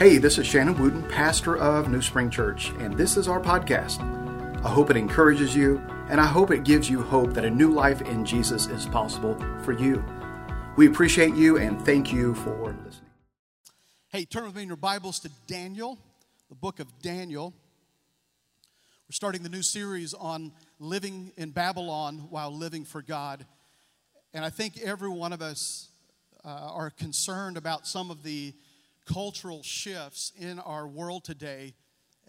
Hey, this is Shannon Wooten, pastor of New Spring Church, and this is our podcast. I hope it encourages you, and I hope it gives you hope that a new life in Jesus is possible for you. We appreciate you and thank you for listening. Hey, turn with me in your Bibles to Daniel, the book of Daniel. We're starting the new series on living in Babylon while living for God. And I think every one of us uh, are concerned about some of the cultural shifts in our world today,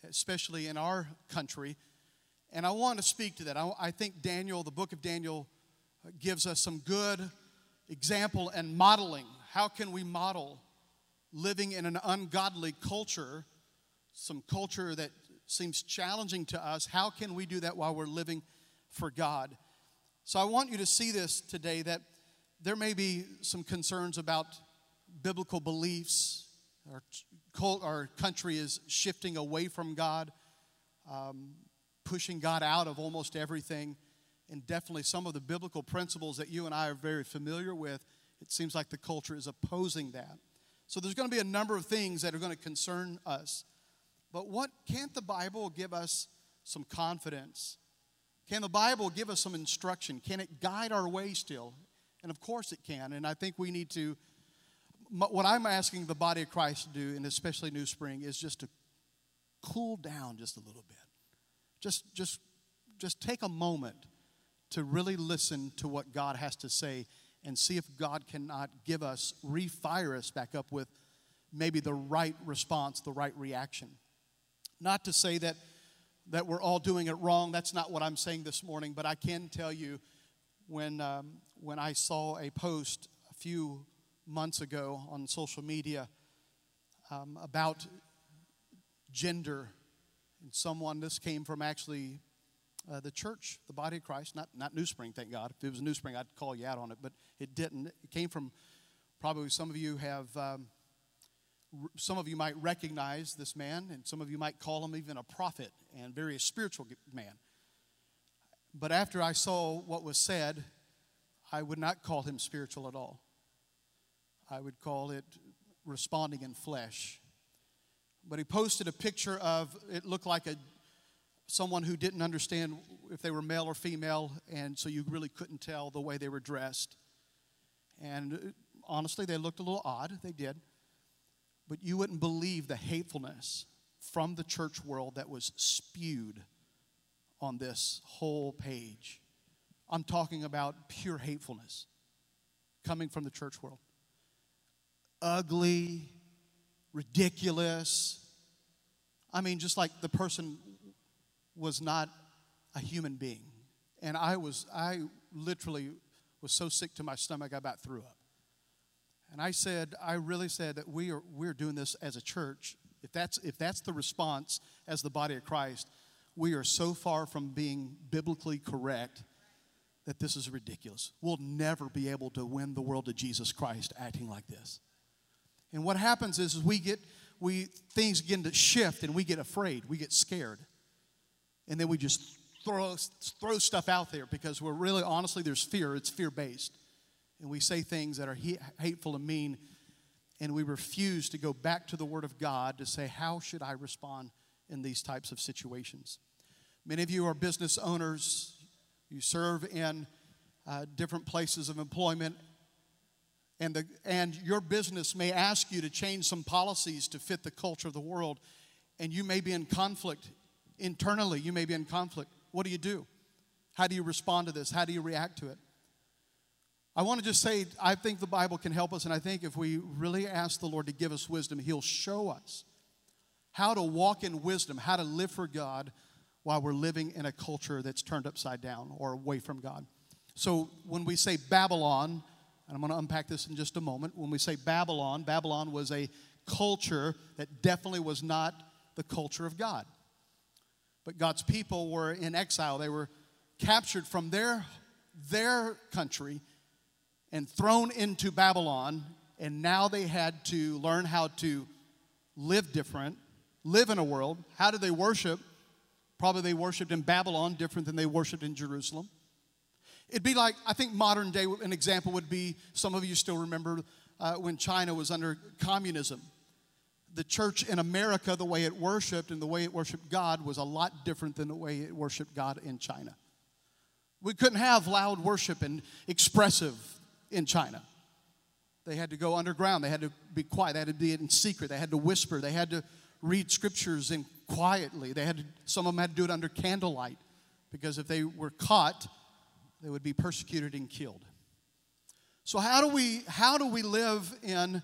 especially in our country. And I want to speak to that. I, I think Daniel, the book of Daniel, gives us some good example and modeling. How can we model living in an ungodly culture, some culture that seems challenging to us? How can we do that while we're living for God? So I want you to see this today that there may be some concerns about biblical beliefs. Our, our country is shifting away from God, um, pushing God out of almost everything. And definitely some of the biblical principles that you and I are very familiar with, it seems like the culture is opposing that. So there's going to be a number of things that are going to concern us. But what can't the Bible give us some confidence? Can the Bible give us some instruction? Can it guide our way still? And of course it can. And I think we need to, what I'm asking the body of Christ to do, and especially New Spring, is just to cool down just a little bit. Just, just, just take a moment to really listen to what God has to say and see if God cannot give us, refire us back up with maybe the right response, the right reaction. Not to say that, that we're all doing it wrong. That's not what I'm saying this morning, but I can tell you when, um, when I saw a post a few months ago on social media um, about gender. And someone, this came from actually uh, the church, the body of Christ, not, not New Spring, thank God. If it was New Spring, I'd call you out on it, but it didn't. It came from probably some of you have, um, some of you might recognize this man, and some of you might call him even a prophet and very spiritual man. But after I saw what was said, I would not call him spiritual at all. I would call it responding in flesh. But he posted a picture of it looked like a someone who didn't understand if they were male or female, and so you really couldn't tell the way they were dressed. And uh, honestly, they looked a little odd. They did. But you wouldn't believe the hatefulness from the church world that was spewed on this whole page. I'm talking about pure hatefulness coming from the church world. Ugly, ridiculous. I mean, just like the person was not a human being. And I was, I literally was so sick to my stomach, I about threw up. And I said, I really said that we are, we're doing this as a church. If that's, if that's the response as the body of Christ, we are so far from being biblically correct that this is ridiculous. We'll never be able to win the world to Jesus Christ acting like this. And what happens is, is we get we things begin to shift and we get afraid, we get scared. And then we just throw throw stuff out there because we're really honestly there's fear, it's fear-based. And we say things that are hateful and mean and we refuse to go back to the word of God to say how should I respond in these types of situations. Many of you are business owners, you serve in uh, different places of employment, and, the, and your business may ask you to change some policies to fit the culture of the world, and you may be in conflict internally, you may be in conflict. What do you do? How do you respond to this? How do you react to it? I want to just say, I think the Bible can help us, and I think if we really ask the Lord to give us wisdom, He'll show us how to walk in wisdom, how to live for God while we're living in a culture that's turned upside down or away from God. So when we say Babylon, and I'm going to unpack this in just a moment, when we say Babylon, Babylon was a culture that definitely was not the culture of God. But God's people were in exile. They were captured from their, their country and thrown into Babylon, and now they had to learn how to live different, live in a world. How did they worship? Probably they worshiped in Babylon different than they worshiped in Jerusalem. It'd be like, I think modern day, an example would be some of you still remember uh, when China was under communism. the church in America, the way it worshiped and the way it worshiped God, was a lot different than the way it worshiped God in China. We couldn't have loud worship and expressive in China. They had to go underground. They had to be quiet. They had to be in secret. They had to whisper. They had to read scriptures in quietly. They had to, some of them had to do it under candlelight because if they were caught, they would be persecuted and killed. So how do we how do we live in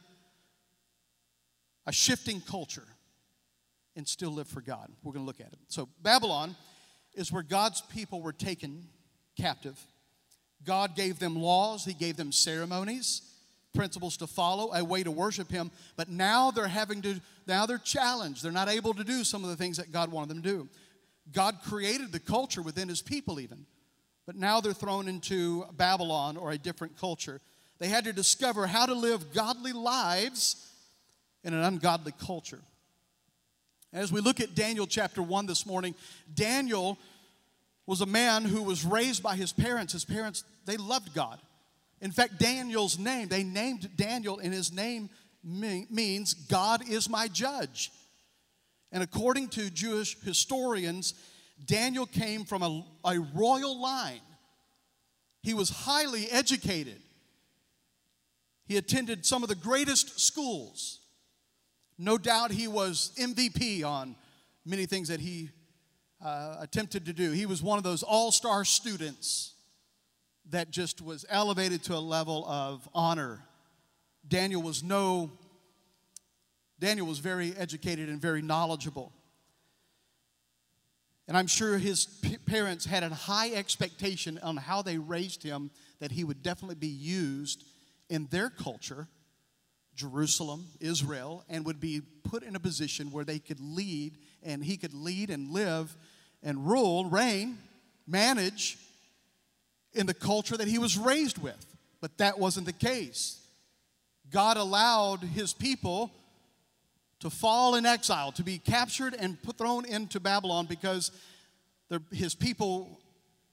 a shifting culture and still live for God? We're going to look at it. So Babylon is where God's people were taken captive. God gave them laws, he gave them ceremonies, principles to follow, a way to worship him, but now they're having to now they're challenged. They're not able to do some of the things that God wanted them to do. God created the culture within his people even. But now they're thrown into Babylon or a different culture. They had to discover how to live godly lives in an ungodly culture. As we look at Daniel chapter 1 this morning, Daniel was a man who was raised by his parents. His parents, they loved God. In fact, Daniel's name, they named Daniel, and his name means God is my judge. And according to Jewish historians, Daniel came from a, a royal line. He was highly educated. He attended some of the greatest schools. No doubt he was MVP on many things that he uh, attempted to do. He was one of those all star students that just was elevated to a level of honor. Daniel was no, Daniel was very educated and very knowledgeable. And I'm sure his p- parents had a high expectation on how they raised him that he would definitely be used in their culture, Jerusalem, Israel, and would be put in a position where they could lead and he could lead and live and rule, reign, manage in the culture that he was raised with. But that wasn't the case. God allowed his people to fall in exile, to be captured and thrown into Babylon because the, his people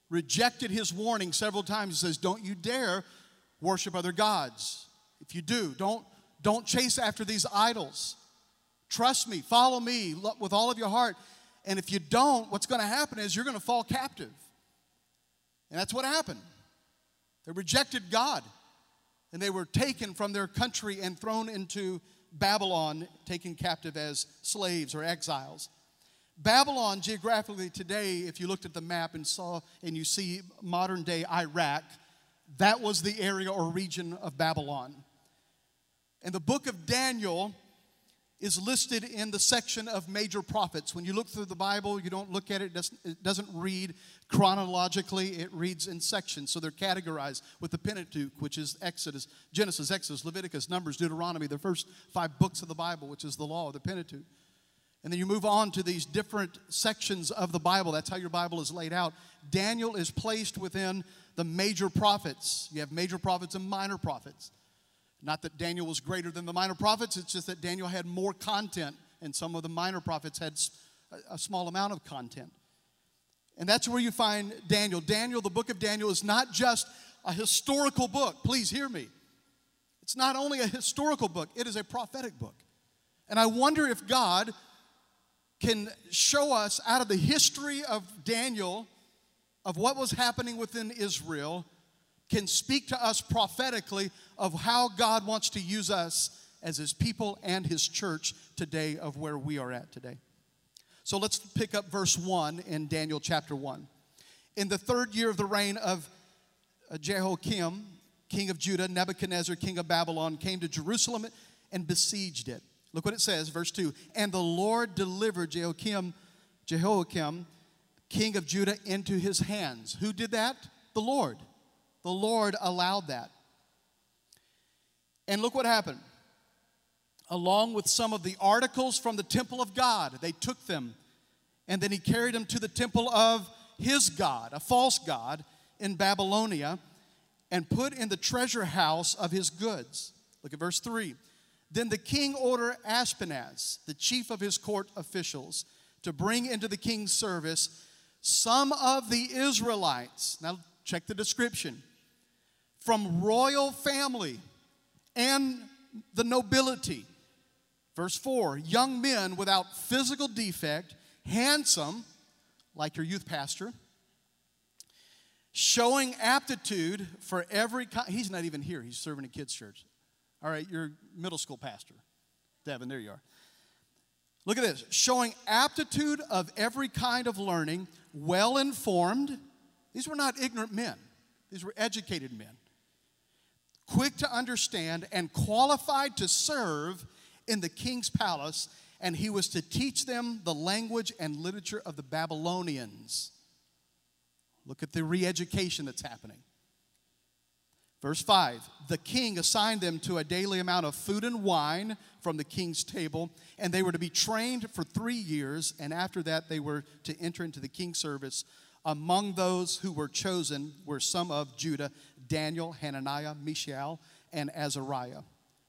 rejected his warning several times. He says, Don't you dare worship other gods. If you do, don't, don't chase after these idols. Trust me, follow me with all of your heart. And if you don't, what's going to happen is you're going to fall captive. And that's what happened. They rejected God, and they were taken from their country and thrown into Babylon, taken captive as slaves or exiles. Babylon, geographically today, if you looked at the map and saw and you see modern day Iraq, that was the area or region of Babylon. And the book of Daniel is listed in the section of major prophets. When you look through the Bible, you don't look at it, it doesn't, read chronologically, it reads in sections. So they're categorized with the Pentateuch, which is Exodus, Genesis, Exodus, Leviticus, Numbers, Deuteronomy, the first five books of the Bible, which is the law the Pentateuch. And then you move on to these different sections of the Bible. That's how your Bible is laid out. Daniel is placed within the major prophets. You have major prophets and minor prophets. Not that Daniel was greater than the minor prophets, it's just that Daniel had more content, and some of the minor prophets had a small amount of content. And that's where you find Daniel. Daniel, the book of Daniel, is not just a historical book. Please hear me. It's not only a historical book, it is a prophetic book. And I wonder if God can show us out of the history of Daniel, of what was happening within Israel, can speak to us prophetically of how God wants to use us as his people and his church today, of where we are at today. So let's pick up verse 1 in Daniel chapter 1. In the third year of the reign of uh, Jehoiakim, king of Judah, Nebuchadnezzar, king of Babylon, came to Jerusalem and besieged it. Look what it says, verse 2. And the Lord delivered Jehoiakim, Jehoiakim, king of Judah, into his hands. Who did that? The Lord. The Lord allowed that. And look what happened. Along with some of the articles from the temple of God, they took them and then he carried them to the temple of his God, a false God in Babylonia, and put in the treasure house of his goods. Look at verse 3. Then the king ordered Ashpenaz, the chief of his court officials, to bring into the king's service some of the Israelites. Now, check the description from royal family and the nobility, Verse 4 Young men without physical defect, handsome, like your youth pastor, showing aptitude for every kind. He's not even here, he's serving a kids' church. All right, your middle school pastor. Devin, there you are. Look at this showing aptitude of every kind of learning, well informed. These were not ignorant men, these were educated men. Quick to understand and qualified to serve in the king's palace, and he was to teach them the language and literature of the Babylonians. Look at the re education that's happening. Verse 5 The king assigned them to a daily amount of food and wine from the king's table, and they were to be trained for three years, and after that, they were to enter into the king's service. Among those who were chosen were some of Judah Daniel, Hananiah, Mishael, and Azariah.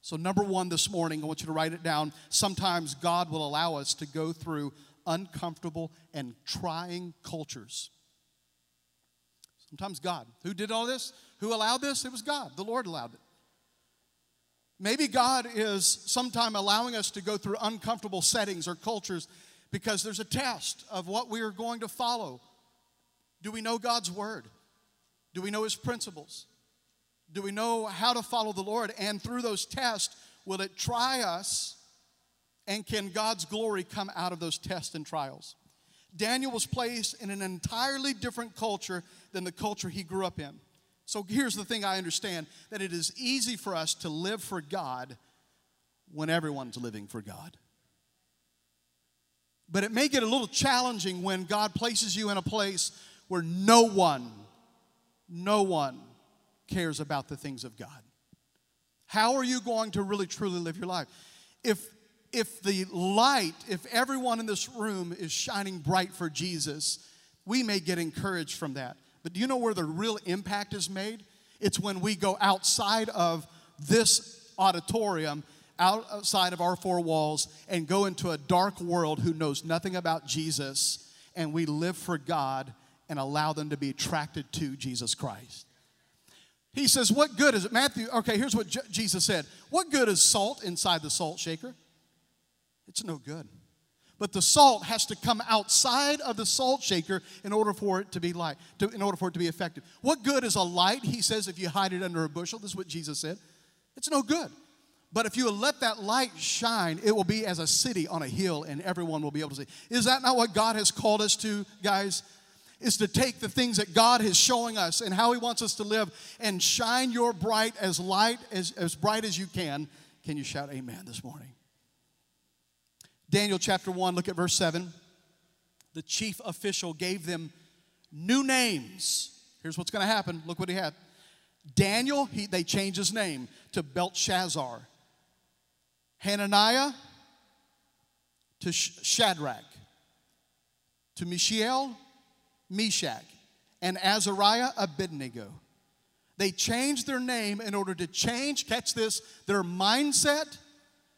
So, number one this morning, I want you to write it down. Sometimes God will allow us to go through uncomfortable and trying cultures. Sometimes God. Who did all this? Who allowed this? It was God. The Lord allowed it. Maybe God is sometime allowing us to go through uncomfortable settings or cultures because there's a test of what we are going to follow. Do we know God's word? Do we know his principles? Do we know how to follow the Lord? And through those tests, will it try us? And can God's glory come out of those tests and trials? Daniel was placed in an entirely different culture than the culture he grew up in. So here's the thing I understand that it is easy for us to live for God when everyone's living for God. But it may get a little challenging when God places you in a place where no one, no one cares about the things of God. How are you going to really truly live your life? If if the light, if everyone in this room is shining bright for Jesus, we may get encouraged from that. But do you know where the real impact is made? It's when we go outside of this auditorium, outside of our four walls, and go into a dark world who knows nothing about Jesus, and we live for God and allow them to be attracted to Jesus Christ. He says, What good is it? Matthew, okay, here's what J- Jesus said What good is salt inside the salt shaker? It's no good. But the salt has to come outside of the salt shaker in order for it to be light, to, in order for it to be effective. What good is a light? He says, if you hide it under a bushel, this is what Jesus said. It's no good. But if you let that light shine, it will be as a city on a hill and everyone will be able to see. Is that not what God has called us to, guys? Is to take the things that God is showing us and how He wants us to live and shine your bright as light, as, as bright as you can. Can you shout amen this morning? Daniel chapter 1, look at verse 7. The chief official gave them new names. Here's what's going to happen. Look what he had. Daniel, he, they changed his name to Belshazzar. Hananiah to Shadrach. To Mishael, Meshach. And Azariah, Abednego. They changed their name in order to change, catch this, their mindset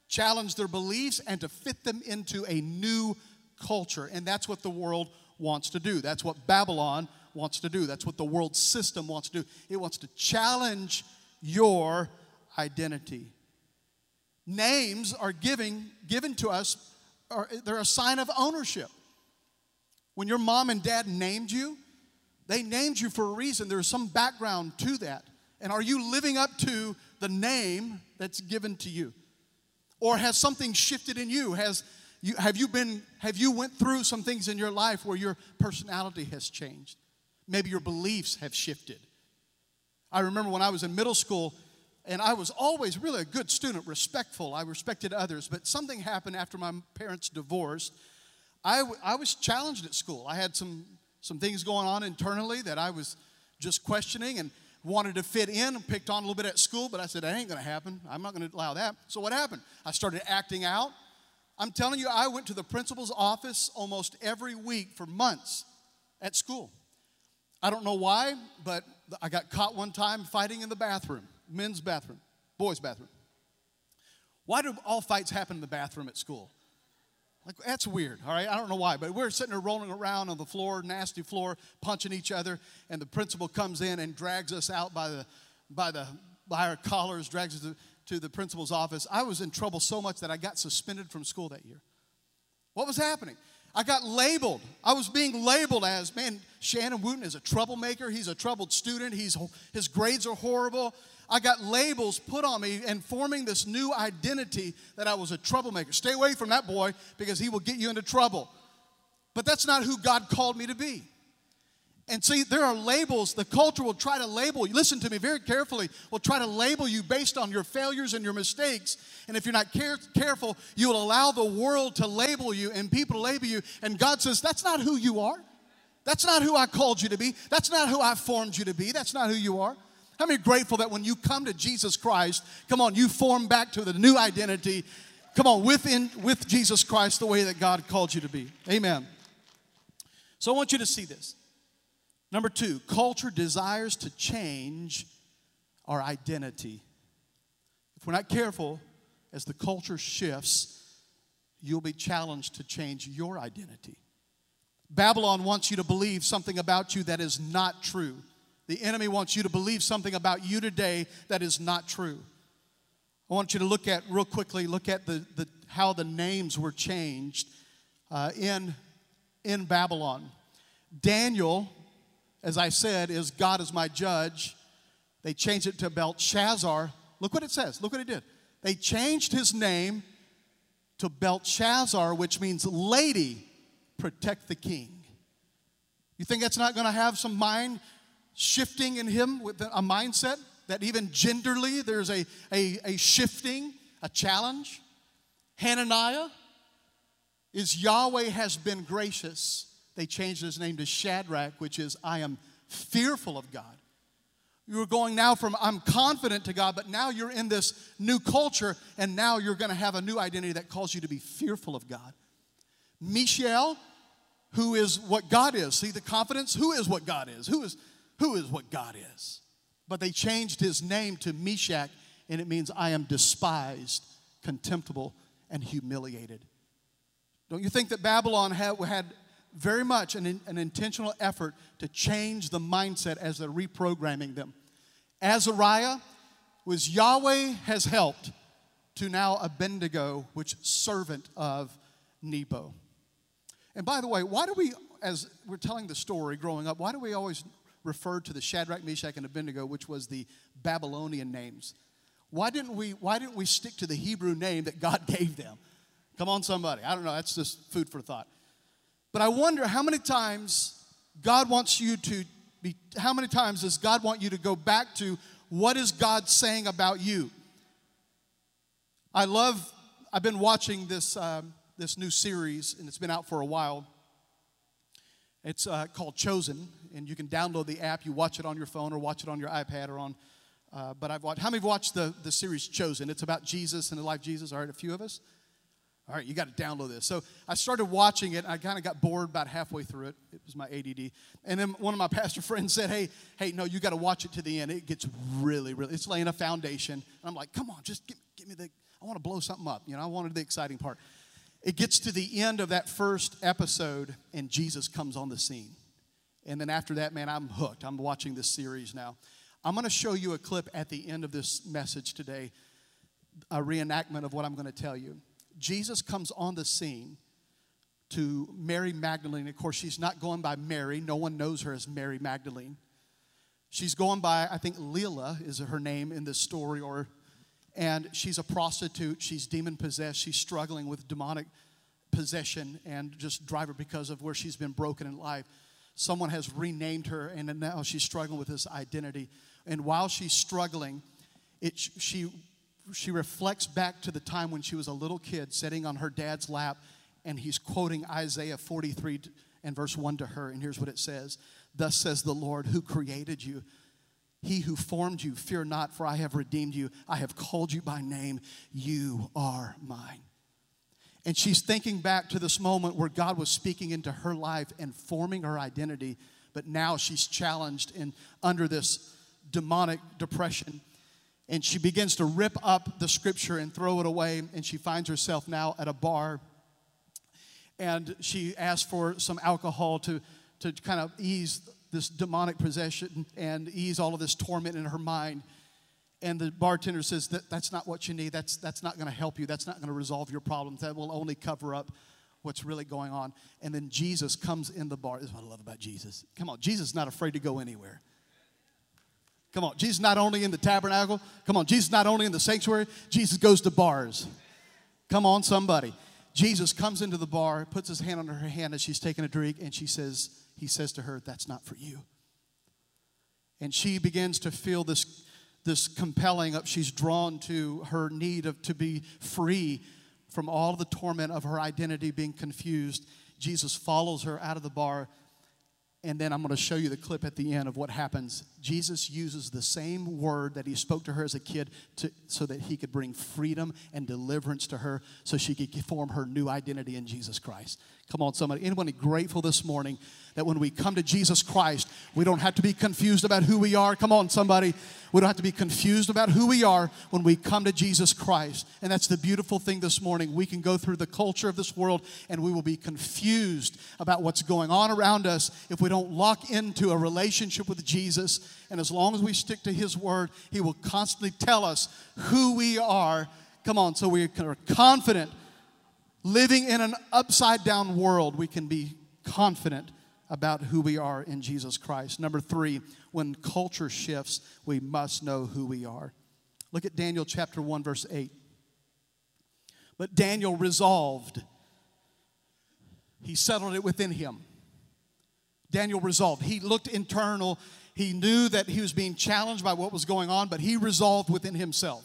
challenge their beliefs, and to fit them into a new culture. And that's what the world wants to do. That's what Babylon wants to do. That's what the world system wants to do. It wants to challenge your identity. Names are giving, given to us, are, they're a sign of ownership. When your mom and dad named you, they named you for a reason. There's some background to that. And are you living up to the name that's given to you? Or has something shifted in you? Has you, have you been have you went through some things in your life where your personality has changed? Maybe your beliefs have shifted. I remember when I was in middle school and I was always really a good student, respectful. I respected others, but something happened after my parents divorced. I, I was challenged at school. I had some, some things going on internally that I was just questioning, and wanted to fit in and picked on a little bit at school, but I said, that ain't going to happen. I'm not going to allow that. So what happened? I started acting out. I'm telling you, I went to the principal's office almost every week for months at school. I don't know why, but I got caught one time fighting in the bathroom, men's bathroom, boys' bathroom. Why do all fights happen in the bathroom at school? Like, that's weird, all right? I don't know why, but we're sitting there rolling around on the floor, nasty floor, punching each other, and the principal comes in and drags us out by the, by the, by our collars, drags us to, to the principal's office. I was in trouble so much that I got suspended from school that year. What was happening? I got labeled. I was being labeled as, man, Shannon Wooten is a troublemaker. He's a troubled student. He's, his grades are horrible. I got labels put on me and forming this new identity that I was a troublemaker. Stay away from that boy because he will get you into trouble. But that's not who God called me to be. And see, there are labels. The culture will try to label you. Listen to me very carefully. Will try to label you based on your failures and your mistakes. And if you're not care- careful, you will allow the world to label you and people to label you. And God says, that's not who you are. That's not who I called you to be. That's not who I formed you to be. That's not who you are. How many grateful that when you come to Jesus Christ, come on, you form back to the new identity. Come on, within with Jesus Christ the way that God called you to be. Amen. So I want you to see this. Number two, culture desires to change our identity. If we're not careful, as the culture shifts, you'll be challenged to change your identity. Babylon wants you to believe something about you that is not true. The enemy wants you to believe something about you today that is not true. I want you to look at, real quickly, look at the, the, how the names were changed uh, in, in Babylon. Daniel as I said, is God is my judge. They changed it to Belshazzar. Look what it says. Look what it did. They changed his name to Belshazzar, which means lady, protect the king. You think that's not going to have some mind shifting in him with a mindset that even genderly there's a, a, a shifting, a challenge? Hananiah is Yahweh has been gracious they changed his name to Shadrach, which is I am fearful of God. You're going now from I'm confident to God, but now you're in this new culture, and now you're going to have a new identity that calls you to be fearful of God. Mishael, who is what God is. See the confidence? Who is what God is? Who is who is what God is? But they changed his name to Meshach, and it means I am despised, contemptible, and humiliated. Don't you think that Babylon had, had very much an, an intentional effort to change the mindset as they're reprogramming them. Azariah was Yahweh has helped to now Abednego, which servant of Nebo. And by the way, why do we, as we're telling the story growing up, why do we always refer to the Shadrach, Meshach, and Abednego, which was the Babylonian names? Why didn't we, why didn't we stick to the Hebrew name that God gave them? Come on, somebody. I don't know. That's just food for thought. But I wonder how many times God wants you to be, how many times does God want you to go back to what is God saying about you? I love, I've been watching this, um, this new series, and it's been out for a while. It's uh, called Chosen, and you can download the app. You watch it on your phone or watch it on your iPad or on. Uh, but I've watched. How many have watched the, the series Chosen? It's about Jesus and the life of Jesus. All right, a few of us. All right, you got to download this. So I started watching it. I kind of got bored about halfway through it. It was my ADD. And then one of my pastor friends said, "Hey, hey, no, you got to watch it to the end. It gets really, really. It's laying a foundation." And I'm like, "Come on, just give, give me the. I want to blow something up. You know, I wanted the exciting part." It gets to the end of that first episode, and Jesus comes on the scene. And then after that, man, I'm hooked. I'm watching this series now. I'm going to show you a clip at the end of this message today, a reenactment of what I'm going to tell you. Jesus comes on the scene to Mary Magdalene. Of course, she's not going by Mary. No one knows her as Mary Magdalene. She's going by, I think, Leela is her name in this story, or and she's a prostitute. She's demon possessed. She's struggling with demonic possession and just drive her because of where she's been broken in life. Someone has renamed her, and now she's struggling with this identity. And while she's struggling, it, she she reflects back to the time when she was a little kid sitting on her dad's lap, and he's quoting Isaiah 43 and verse 1 to her. And here's what it says Thus says the Lord who created you. He who formed you, fear not, for I have redeemed you. I have called you by name. You are mine. And she's thinking back to this moment where God was speaking into her life and forming her identity, but now she's challenged and under this demonic depression and she begins to rip up the scripture and throw it away and she finds herself now at a bar and she asks for some alcohol to, to kind of ease this demonic possession and ease all of this torment in her mind And the bartender says that that's not what you need. That's, that's not going to help you. That's not going to resolve your problems. That will only cover up what's really going on. And then Jesus comes in the bar. This is what I love about Jesus. Come on, Jesus is not afraid to go anywhere. Come on, Jesus not only in the tabernacle. Come on, Jesus not only in the sanctuary. Jesus goes to bars. Come on, somebody. Jesus comes into the bar, puts his hand on her hand as she's taking a drink, and she says, he says to her, That's not for you. And she begins to feel this, this compelling up. She's drawn to her need of to be free from all the torment of her identity being confused. Jesus follows her out of the bar and then I'm going to show you the clip at the end of what happens. Jesus uses the same word that he spoke to her as a kid to, so that he could bring freedom and deliverance to her so she could form her new identity in Jesus Christ. Come on, somebody. Anybody grateful this morning that when we come to Jesus Christ, we don't have to be confused about who we are? Come on, somebody. We don't have to be confused about who we are when we come to Jesus Christ. And that's the beautiful thing this morning. We can go through the culture of this world and we will be confused about what's going on around us if we don't lock into a relationship with Jesus. And as long as we stick to His Word, He will constantly tell us who we are. Come on, so we are confident living in an upside down world, we can be confident about who we are in Jesus Christ. Number three, when culture shifts, we must know who we are. Look at Daniel chapter 1, verse 8. But Daniel resolved, he settled it within him. Daniel resolved. He looked internal. He knew that he was being challenged by what was going on, but he resolved within himself.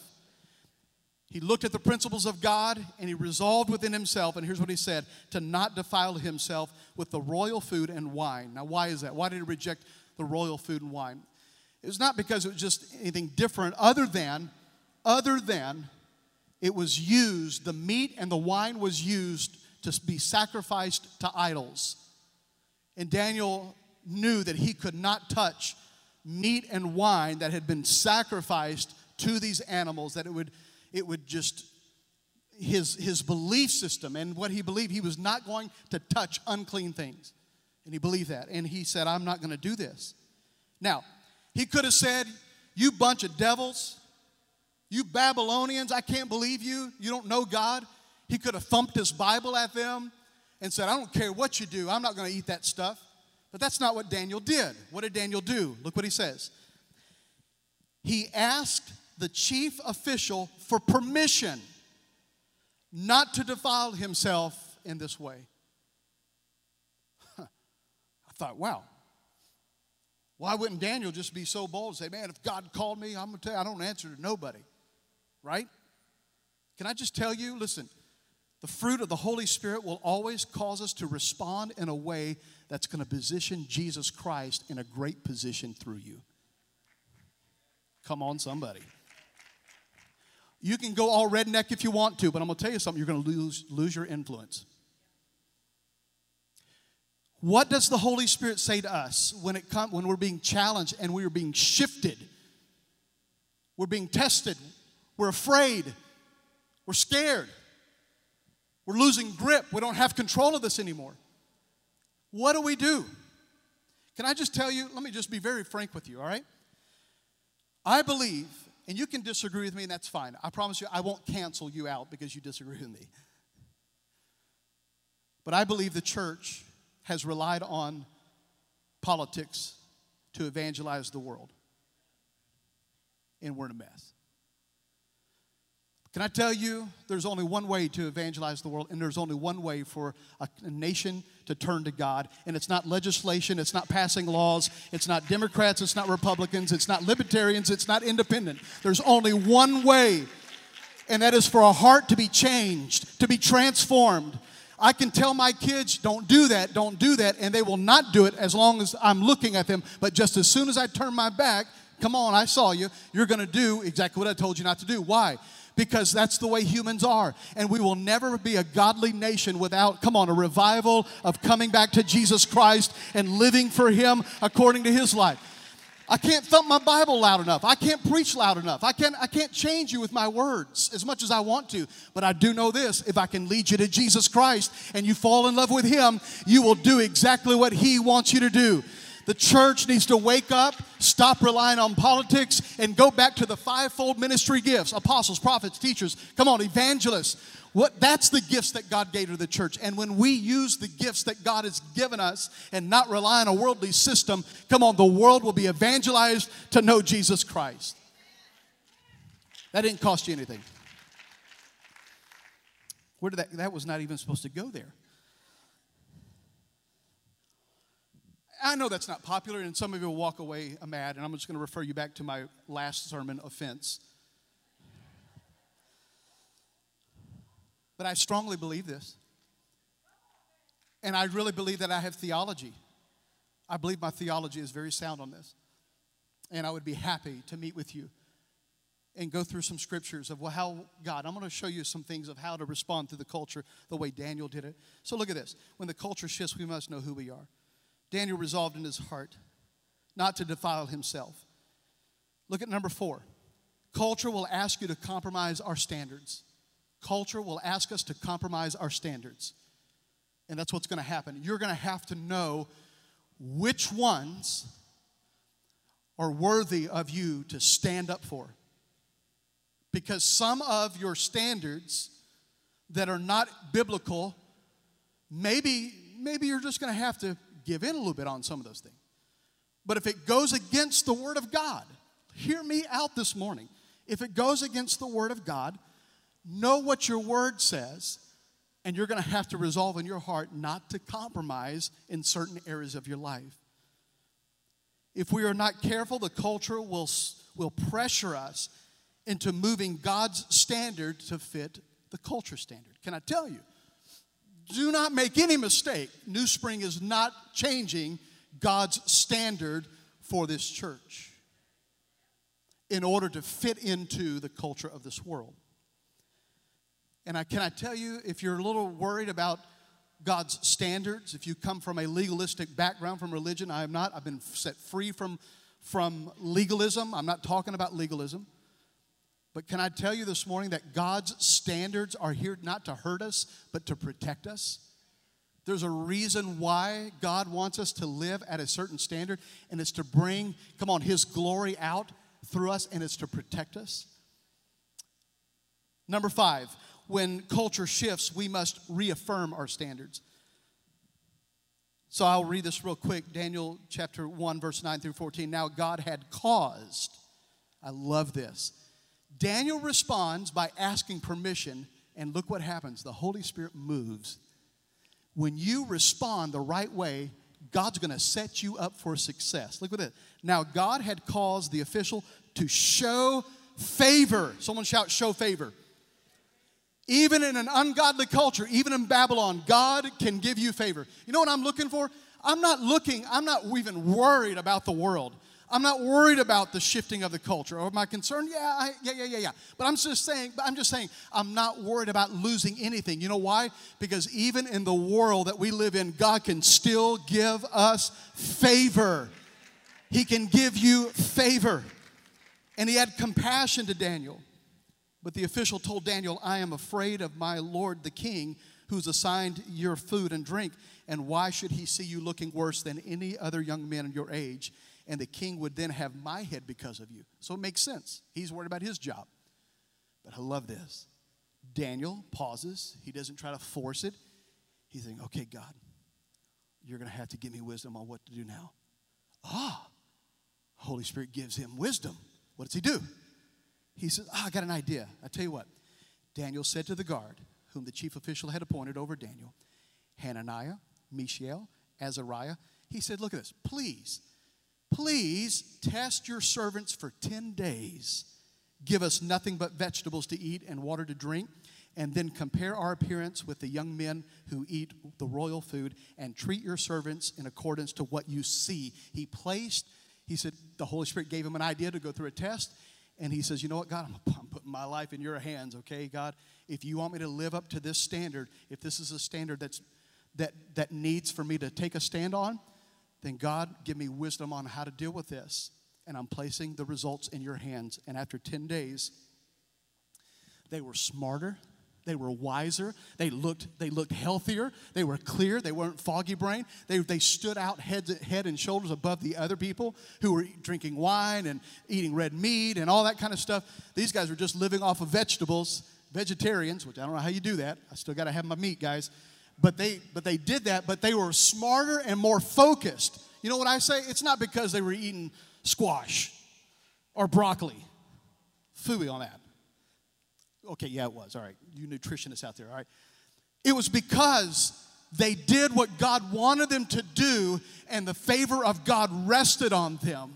He looked at the principles of God and he resolved within himself, and here's what he said to not defile himself with the royal food and wine. Now, why is that? Why did he reject the royal food and wine? It was not because it was just anything different, other than, other than it was used, the meat and the wine was used to be sacrificed to idols. And Daniel knew that he could not touch meat and wine that had been sacrificed to these animals, that it would it would just his his belief system and what he believed he was not going to touch unclean things. And he believed that. And he said i'm not going to do this. Now he could have said you bunch of devils. You babylonians i can't believe you. You don't know god. He could have thumped his bible at them and said i don't care what you do. I'm not going to eat that stuff but that's not what daniel did what did daniel do look what he says he asked the chief official for permission not to defile himself in this way. Huh. I thought, wow, why wouldn't Daniel just be so bold and say, man, if God called me, I'm going to tell you, I don't answer to nobody, right? Can I just tell you, listen, the fruit of the Holy Spirit will always cause us to respond in a way that's going to position Jesus Christ in a great position through you. Come on, somebody. You can go all redneck if you want to, but I'm going to tell you something you're going to lose, lose your influence. What does the Holy Spirit say to us when, it come, when we're being challenged and we are being shifted? We're being tested. We're afraid. We're scared. We're losing grip. We don't have control of this anymore. What do we do? Can I just tell you? Let me just be very frank with you, all right? I believe and you can disagree with me, and that's fine. I promise you, I won't cancel you out because you disagree with me. But I believe the church has relied on politics to evangelize the world. And we're in a mess. Can I tell you, there's only one way to evangelize the world, and there's only one way for a, nation to turn to God. And it's not legislation, it's not passing laws, it's not Democrats, it's not Republicans, it's not libertarians, it's not independent. There's only one way, and that is for a heart to be changed, to be transformed. I can tell my kids, don't do that, don't do that, and they will not do it as long as I'm looking at them. But just as soon as I turn my back, come on, I saw you, you're gonna do exactly what I told you not to do. Why? Because that's the way humans are. And we will never be a godly nation without, come on, a revival of coming back to Jesus Christ and living for Him according to His life. I can't thump my Bible loud enough. I can't preach loud enough. I can't, I can't change you with my words as much as I want to. But I do know this if I can lead you to Jesus Christ and you fall in love with Him, you will do exactly what He wants you to do. The church needs to wake up, stop relying on politics, and go back to the fivefold ministry gifts apostles, prophets, teachers. Come on, evangelists. What, that's the gifts that God gave to the church. And when we use the gifts that God has given us and not rely on a worldly system, come on, the world will be evangelized to know Jesus Christ. That didn't cost you anything. Where did that, that was not even supposed to go there. I know that's not popular, and some of you will walk away uh, mad, and I'm just going to refer you back to my last sermon, Offense. But I strongly believe this. And I really believe that I have theology. I believe my theology is very sound on this. And I would be happy to meet with you and go through some scriptures of well, how God, I'm going to show you some things of how to respond to the culture the way Daniel did it. So look at this. When the culture shifts, we must know who we are. Daniel resolved in his heart not to defile himself. Look at number four. Culture will ask you to compromise our standards. Culture will ask us to compromise our standards. And that's what's going to happen. You're going to have to know which ones are worthy of you to stand up for. Because some of your standards that are not biblical, maybe, maybe you're just going to have to give in a little bit on some of those things. But if it goes against the Word of God, hear me out this morning. If it goes against the Word of God, know what your Word says, and you're going to have to resolve in your heart not to compromise in certain areas of your life. If we are not careful, the culture will, will pressure us into moving God's standard to fit the culture standard. Can I tell you? Do not make any mistake. New Spring is not changing God's standard for this church in order to fit into the culture of this world. And I, can I tell you, if you're a little worried about God's standards, if you come from a legalistic background from religion, I am not. I've been set free from, from legalism. I'm not talking about legalism. But can I tell you this morning that God's standards are here not to hurt us, but to protect us? There's a reason why God wants us to live at a certain standard, and it's to bring, come on, His glory out through us, and it's to protect us. Number five, when culture shifts, we must reaffirm our standards. So I'll read this real quick Daniel chapter 1, verse 9 through 14. Now God had caused, I love this Daniel responds by asking permission, and look what happens the Holy Spirit moves. When you respond the right way, God's going to set you up for success. Look at it. Now, God had caused the official to show favor. Someone shout, show favor. Even in an ungodly culture, even in Babylon, God can give you favor. You know what I'm looking for? I'm not looking, I'm not even worried about the world. I'm not worried about the shifting of the culture. Or am I concerned? Yeah, I, yeah, yeah, yeah, yeah. But I'm just saying, I'm just saying, I'm not worried about losing anything. You know why? Because even in the world that we live in, God can still give us favor. He can give you favor. And he had compassion to Daniel. But the official told Daniel, I am afraid of my Lord the king, who's assigned your food and drink. And why should he see you looking worse than any other young man men your age? And the king would then have my head because of you. So it makes sense. He's worried about his job. But I love this. Daniel pauses. He doesn't try to force it. He's thinking, okay, God, you're going to have to give me wisdom on what to do now. Ah, Holy Spirit gives him wisdom. What does he do? He says, ah, I got an idea. I tell you what. Daniel said to the guard, whom the chief official had appointed over Daniel, Hananiah, Mishael, Azariah, he said, Look at this. Please Please test your servants for 10 days. Give us nothing but vegetables to eat and water to drink, and then compare our appearance with the young men who eat the royal food, and treat your servants in accordance to what you see. He placed, he said, the Holy Spirit gave him an idea to go through a test, and he says, You know what, God, I'm putting my life in your hands, okay, God? If you want me to live up to this standard, if this is a standard that's that that needs for me to take a stand on, then God, give me wisdom on how to deal with this. And I'm placing the results in your hands. And after 10 days, they were smarter, They were wiser. They looked, they looked healthier. They were clear. They weren't foggy brain. They, they stood out head, head and shoulders above the other people who were drinking wine and eating red meat and all that kind of stuff. These guys were just living off of vegetables, vegetarians, which I don't know how you do that. I still got to have my meat, guys. But they, but they did that, but they were smarter and more focused. You know what I say? It's not because they were eating squash or broccoli. Fooey on that. Okay, yeah, it was. All right. You nutritionists out there, all right. It was because they did what God wanted them to do, and the favor of God rested on them.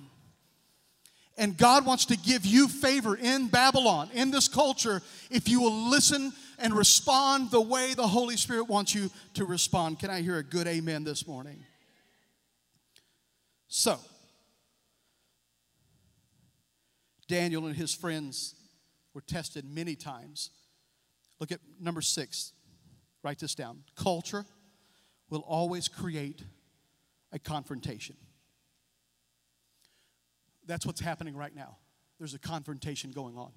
And God wants to give you favor in Babylon, in this culture, if you will listen and respond the way the Holy Spirit wants you to respond. Can I hear a good amen this morning? So, Daniel and his friends were tested many times. Look at number six. Write this down. Culture will always create a confrontation. That's what's happening right now. There's a confrontation going on.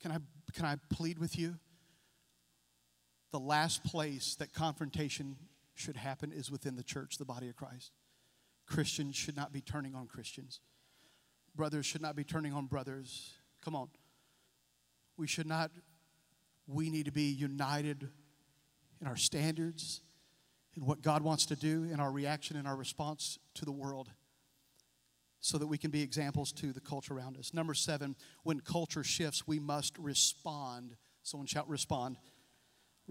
Can I, can I plead with you? The last place that confrontation should happen is within the church, the body of Christ. Christians should not be turning on Christians. Brothers should not be turning on brothers. Come on. We should not, we need to be united in our standards, in what God wants to do, in our reaction and our response to the world, so that we can be examples to the culture around us. Number seven, when culture shifts, we must respond. Someone shout, respond.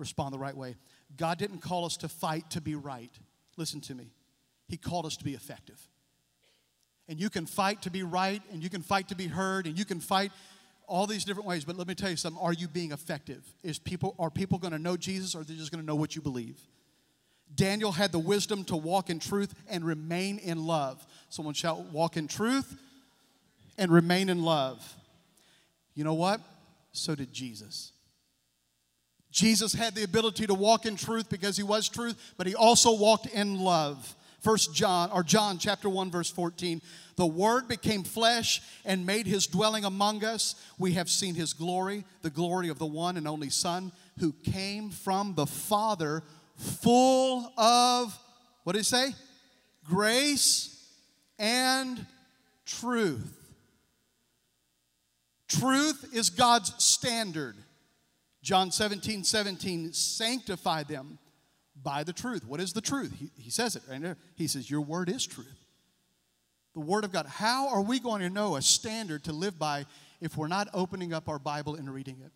Respond the right way. God didn't call us to fight to be right. Listen to me. He called us to be effective. And you can fight to be right, and you can fight to be heard, and you can fight all these different ways. But let me tell you something: Are you being effective? Is people are people going to know Jesus, or are they just going to know what you believe? Daniel had the wisdom to walk in truth and remain in love. Someone shout, "Walk in truth and remain in love." You know what? So did Jesus. Jesus had the ability to walk in truth because he was truth, but he also walked in love. First John or John chapter 1 verse 14. The word became flesh and made his dwelling among us. We have seen his glory, the glory of the one and only son who came from the Father full of what did he say? Grace and truth. Truth is God's standard. John 17, 17, sanctify them by the truth. What is the truth? He, he says it right there. He says, Your word is truth. The word of God. How are we going to know a standard to live by if we're not opening up our Bible and reading it?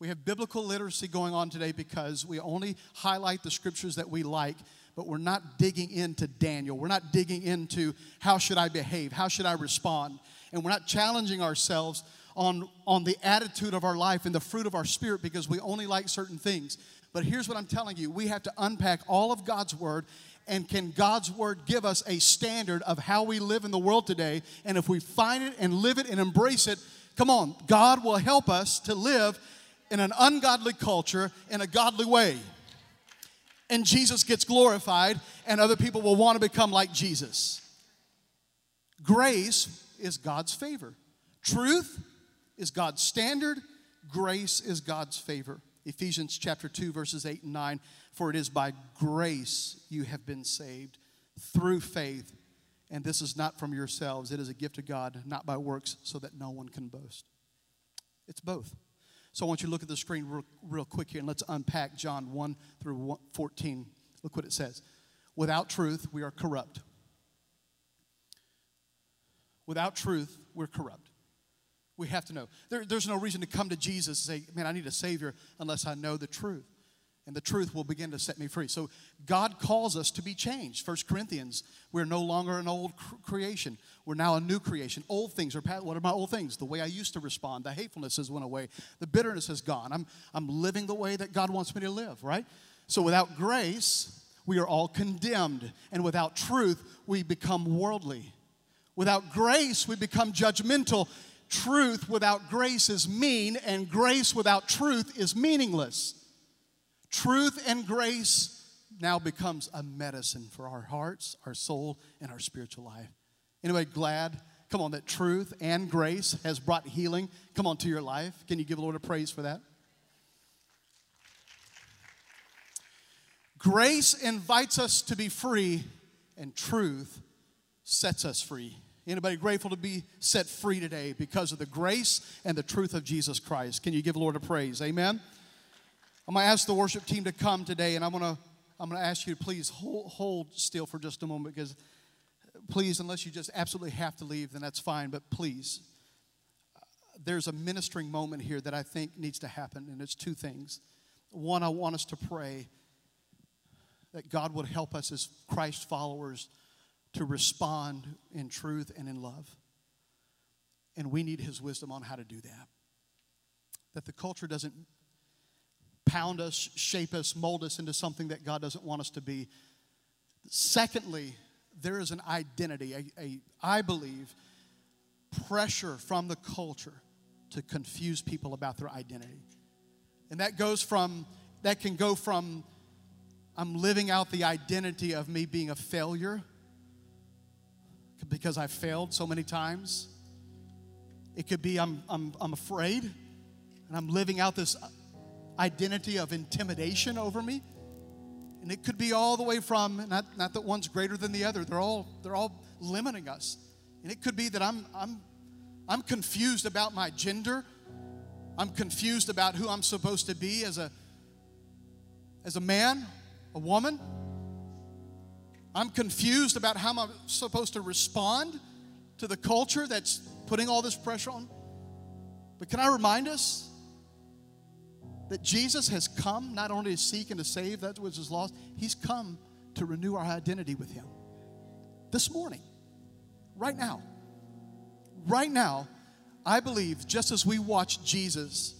We have biblical literacy going on today because we only highlight the scriptures that we like, but we're not digging into Daniel. We're not digging into how should I behave? How should I respond? And we're not challenging ourselves on, on the attitude of our life and the fruit of our spirit because we only like certain things. But here's what I'm telling you we have to unpack all of God's word. And can God's word give us a standard of how we live in the world today? And if we find it and live it and embrace it, come on, God will help us to live in an ungodly culture in a godly way. And Jesus gets glorified, and other people will want to become like Jesus. Grace is God's favor, truth is God's standard, grace is God's favor. Ephesians chapter 2, verses 8 and 9. For it is by grace you have been saved through faith. And this is not from yourselves, it is a gift of God, not by works, so that no one can boast. It's both. So I want you to look at the screen real, real quick here and let's unpack John 1 through 14. Look what it says. Without truth, we are corrupt. Without truth, we're corrupt. We have to know. There, there's no reason to come to Jesus and say, Man, I need a Savior unless I know the truth. And the truth will begin to set me free. So God calls us to be changed. First Corinthians, we're no longer an old creation. We're now a new creation. Old things are past. What are my old things? The way I used to respond. The hatefulness has went away. The bitterness has gone. I'm, I'm living the way that God wants me to live, right? So without grace, we are all condemned. And without truth, we become worldly. Without grace, we become judgmental truth without grace is mean, and grace without truth is meaningless. Truth and grace now becomes a medicine for our hearts, our soul, and our spiritual life. Anybody glad? Come on, that truth and grace has brought healing. Come on to your life. Can you give a Lord a praise for that? Grace invites us to be free, and truth sets us free. Anybody grateful to be set free today because of the grace and the truth of Jesus Christ? Can you give the Lord a praise? Amen. I'm going to ask the worship team to come today, and I'm going to I'm going to ask you to please hold, hold still for just a moment because, please, unless you just absolutely have to leave, then that's fine. But please, there's a ministering moment here that I think needs to happen, and it's two things. One, I want us to pray that God would help us as Christ followers to respond in truth and in love. And we need His wisdom on how to do that. That the culture doesn't pound us, shape us, mold us into something that God doesn't want us to be. Secondly, there is an identity, a, a, I believe, pressure from the culture to confuse people about their identity. And that goes from, that can go from, I'm living out the identity of me being a failure because I've failed so many times. It could be I'm, I'm, I'm afraid and I'm living out this identity of intimidation over me. And it could be all the way from, not, not that one's greater than the other, they're all, they're all limiting us. And it could be that I'm, I'm I'm confused about my gender. I'm confused about who I'm supposed to be as a, as a man, a woman. I'm confused about how I'm supposed to respond to the culture that's putting all this pressure on. But can I remind us that Jesus has come not only to seek and to save that which is lost, He's come to renew our identity with Him. This morning, right now right now, I believe just as we watch Jesus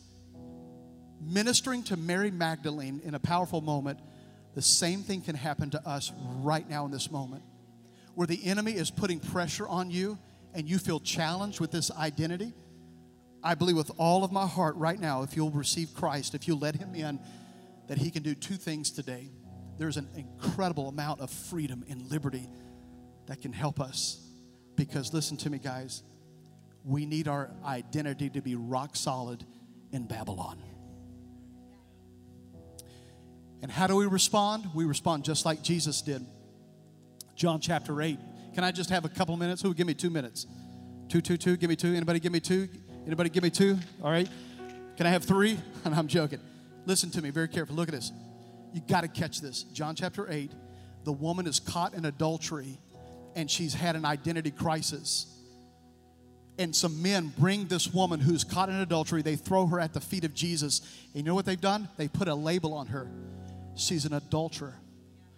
ministering to Mary Magdalene in a powerful moment, the same thing can happen to us right now in this moment. Where the enemy is putting pressure on you and you feel challenged with this identity. I believe with all of my heart right now, if you'll receive Christ, if you'll let Him in, that He can do two things today. There's an incredible amount of freedom and liberty that can help us. Because listen to me, guys, we need our identity to be rock solid in Babylon. And how do we respond? We respond just like Jesus did. John chapter 8. Can I just have a couple minutes? Who give me two minutes? Two, two, two. Give me two. Anybody give me two? Anybody give me two? All right. Can I have three? And I'm joking. Listen to me very carefully. Look at this. You got to catch this. John chapter 8. The woman is caught in adultery and she's had an identity crisis and some men bring this woman who's caught in adultery, they throw her at the feet of Jesus. And you know what they've done? They put a label on her. She's an adulterer.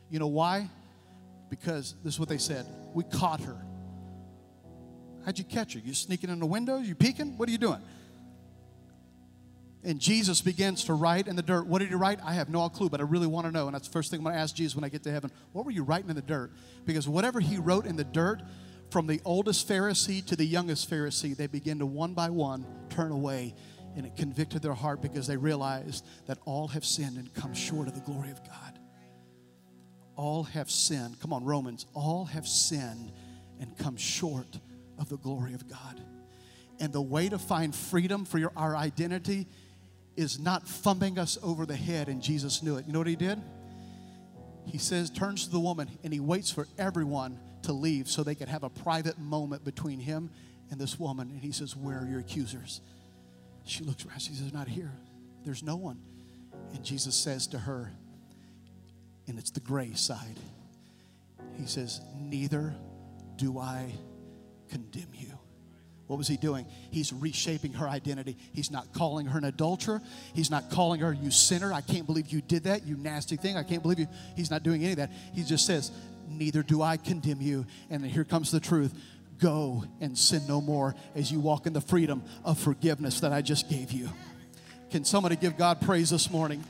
You know why? Because this is what they said. We caught her. How'd you catch her? You sneaking in the windows? You peeking? What are you doing? And Jesus begins to write in the dirt. What did he write? I have no clue, but I really want to know. And that's the first thing I'm going to ask Jesus when I get to heaven. What were you writing in the dirt? Because whatever he wrote in the dirt from the oldest Pharisee to the youngest Pharisee, they begin to one by one turn away. And it convicted their heart because they realized that all have sinned and come short of the glory of God. All have sinned. Come on, Romans. All have sinned and come short of the glory of God. And the way to find freedom for your, our identity is not thumping us over the head, and Jesus knew it. You know what he did? He says, turns to the woman, and he waits for everyone to leave so they could have a private moment between him and this woman. And he says, Where are your accusers? She looks around. She says, Not here. There's no one. And Jesus says to her, and it's the gray side, He says, Neither do I condemn you. What was he doing? He's reshaping her identity. He's not calling her an adulterer. He's not calling her, you sinner. I can't believe you did that, you nasty thing. I can't believe you. He's not doing any of that. He just says, neither do I condemn you. And here comes the truth go and sin no more as you walk in the freedom of forgiveness that I just gave you. Can somebody give God praise this morning?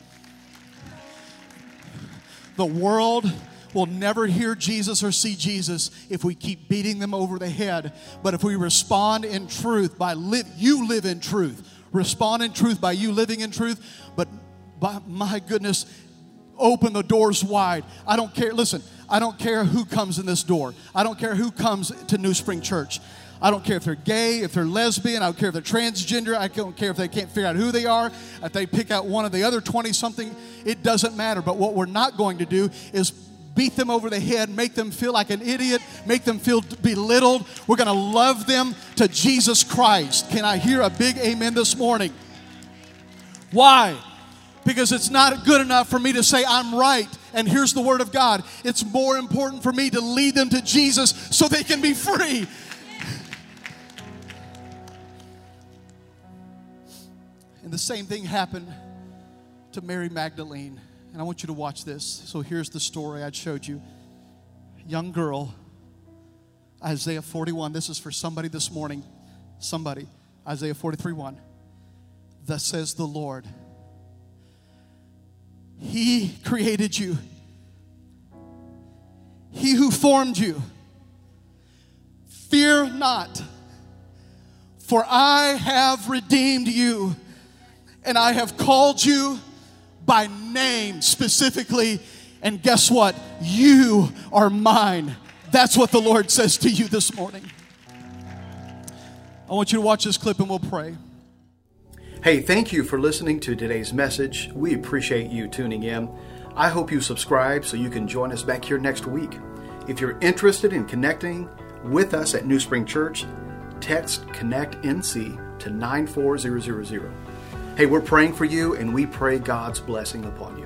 The world will never hear Jesus or see Jesus if we keep beating them over the head. But if we respond in truth by live, you live in truth. Respond in truth by you living in truth. But by my goodness, open the doors wide. I don't care. Listen, I don't care who comes in this door. I don't care who comes to New Spring Church. I don't care if they're gay, if they're lesbian, I don't care if they're transgender, I don't care if they can't figure out who they are, if they pick out one of the other 20 something, it doesn't matter. But what we're not going to do is beat them over the head, make them feel like an idiot, make them feel belittled. We're going to love them to Jesus Christ. Can I hear a big amen this morning? Why? Because it's not good enough for me to say I'm right and here's the word of God. It's more important for me to lead them to Jesus so they can be free. And the same thing happened to Mary Magdalene. And I want you to watch this. So here's the story I showed you. Young girl, Isaiah 41. This is for somebody this morning. Somebody. Isaiah 43 1. Thus says the Lord. He created you. He who formed you. Fear not, for I have redeemed you, and I have called you by name specifically. And guess what? You are mine. That's what the Lord says to you this morning. I want you to watch this clip and we'll pray. Hey, thank you for listening to today's message. We appreciate you tuning in. I hope you subscribe so you can join us back here next week. If you're interested in connecting with us at New Spring Church, text Connect NC to 94000. Hey, we're praying for you and we pray God's blessing upon you.